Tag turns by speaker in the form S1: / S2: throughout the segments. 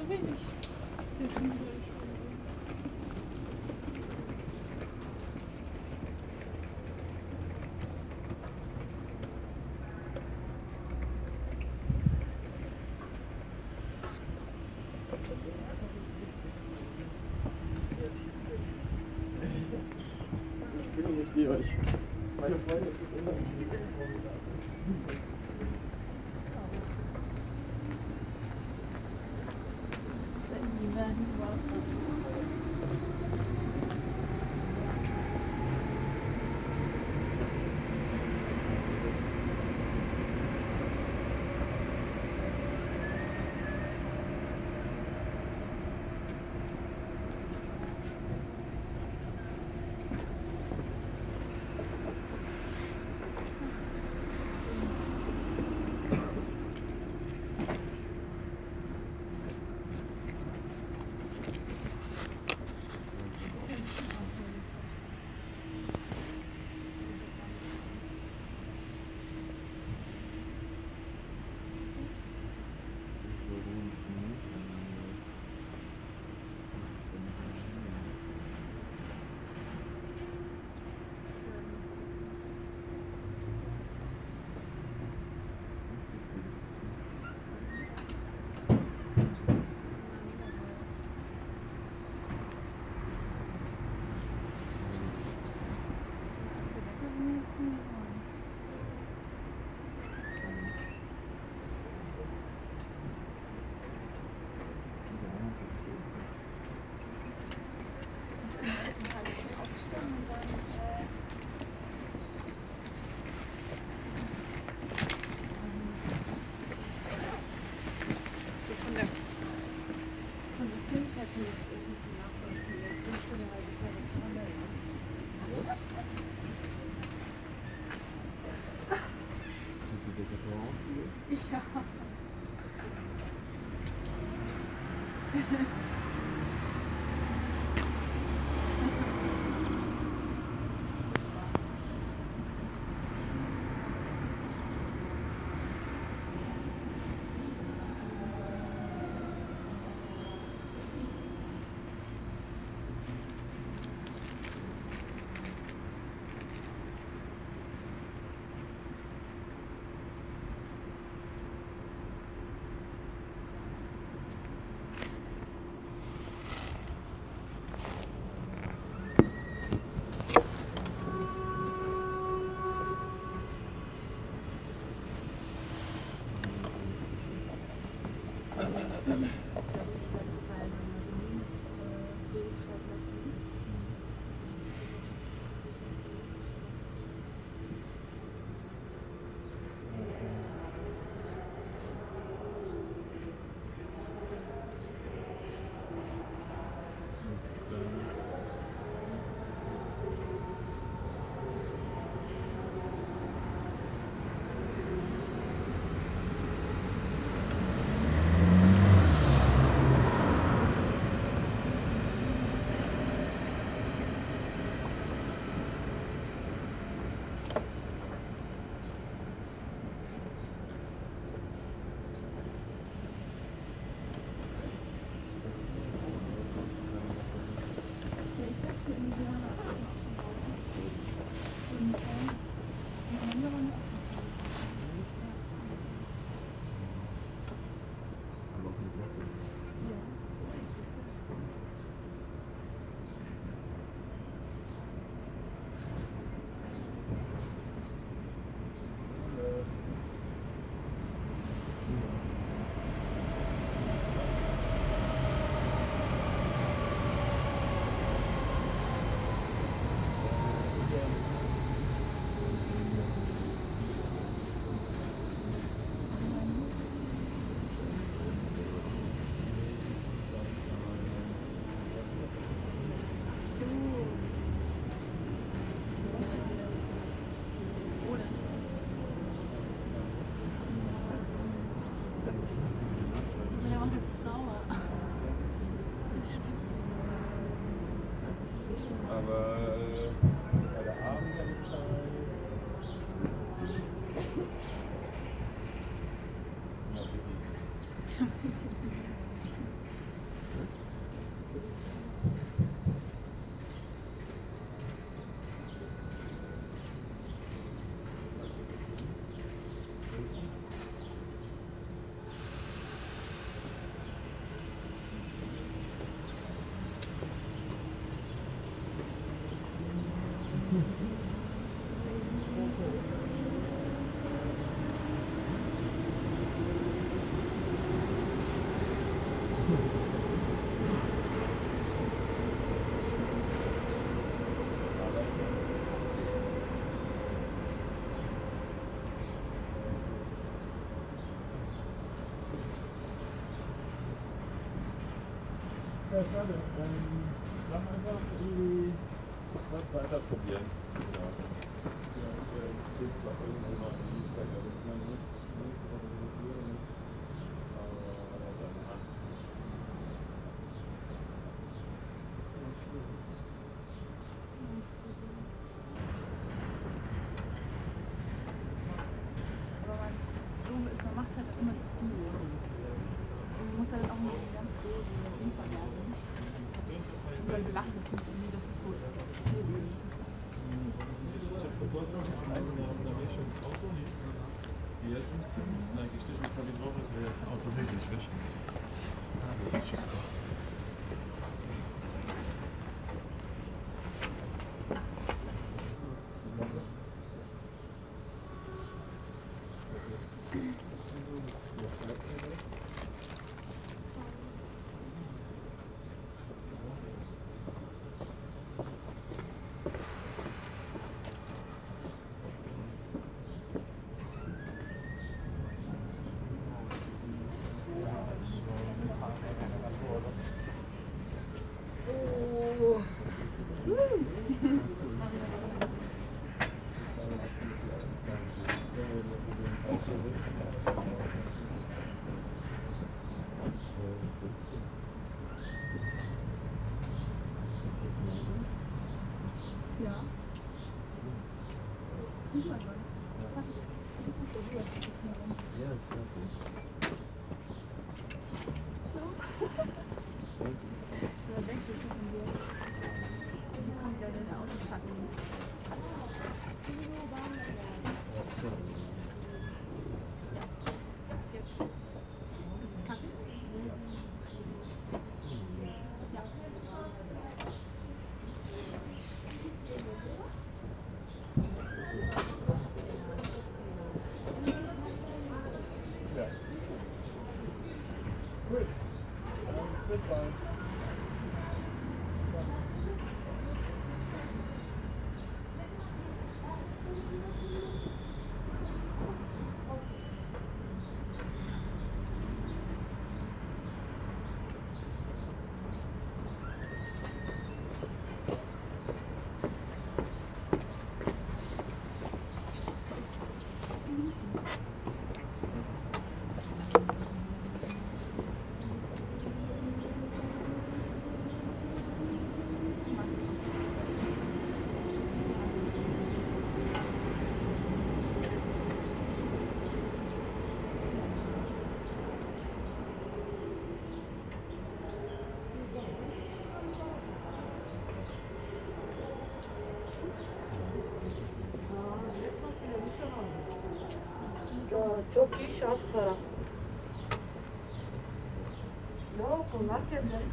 S1: So wenig.
S2: Ich bin nicht sehe euch. Meine Freunde
S3: Ja, schade. Dann mach einfach irgendwie was weiter probieren. Genau. Ja, ich äh, Zeit, aber ich meine nicht, nicht organisieren nicht. Aber よかった
S2: ね。Çok iyi şans para. Yok onlar kendileri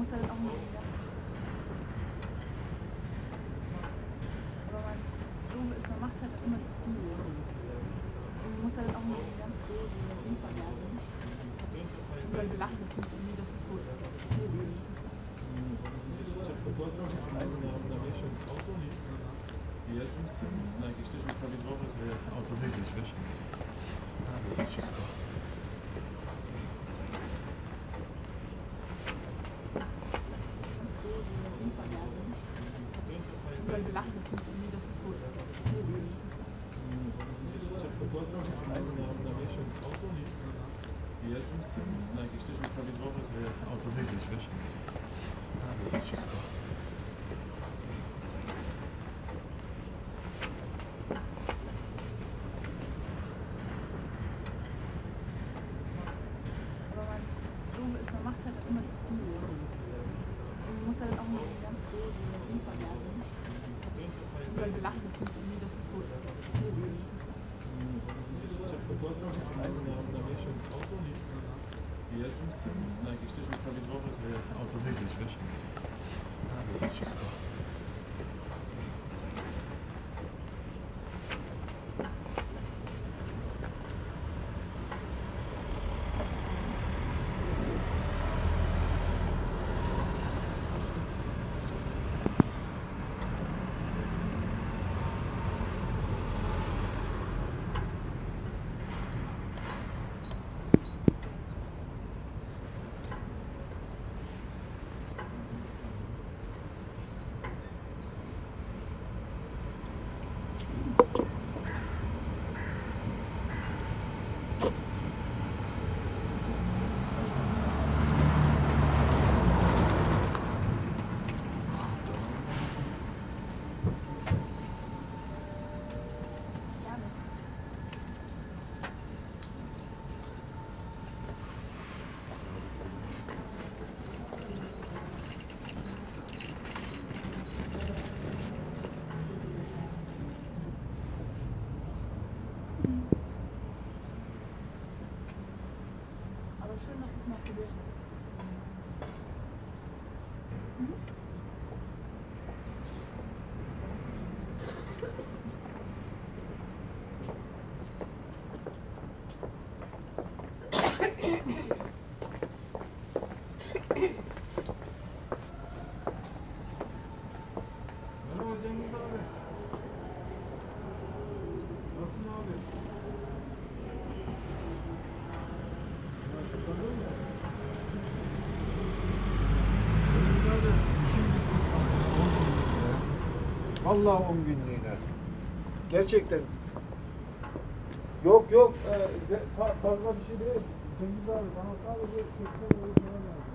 S1: مثلا immer zu viel. Und muss halt auch mal ganz groß in der Hilfe werden. Oder gelassen ist
S2: nicht irgendwie, dass es so ist.
S4: Ja, ich stehe schon vor die Woche, Auto wirklich, weißt
S2: du? Ja, das ist
S4: gut. Mm-hmm.
S5: Vallahi 10 günlüğüne. Gerçekten.
S4: Yok yok, e, fazla bir şey değil. Cengiz abi bana sadece 80 euro para lazım.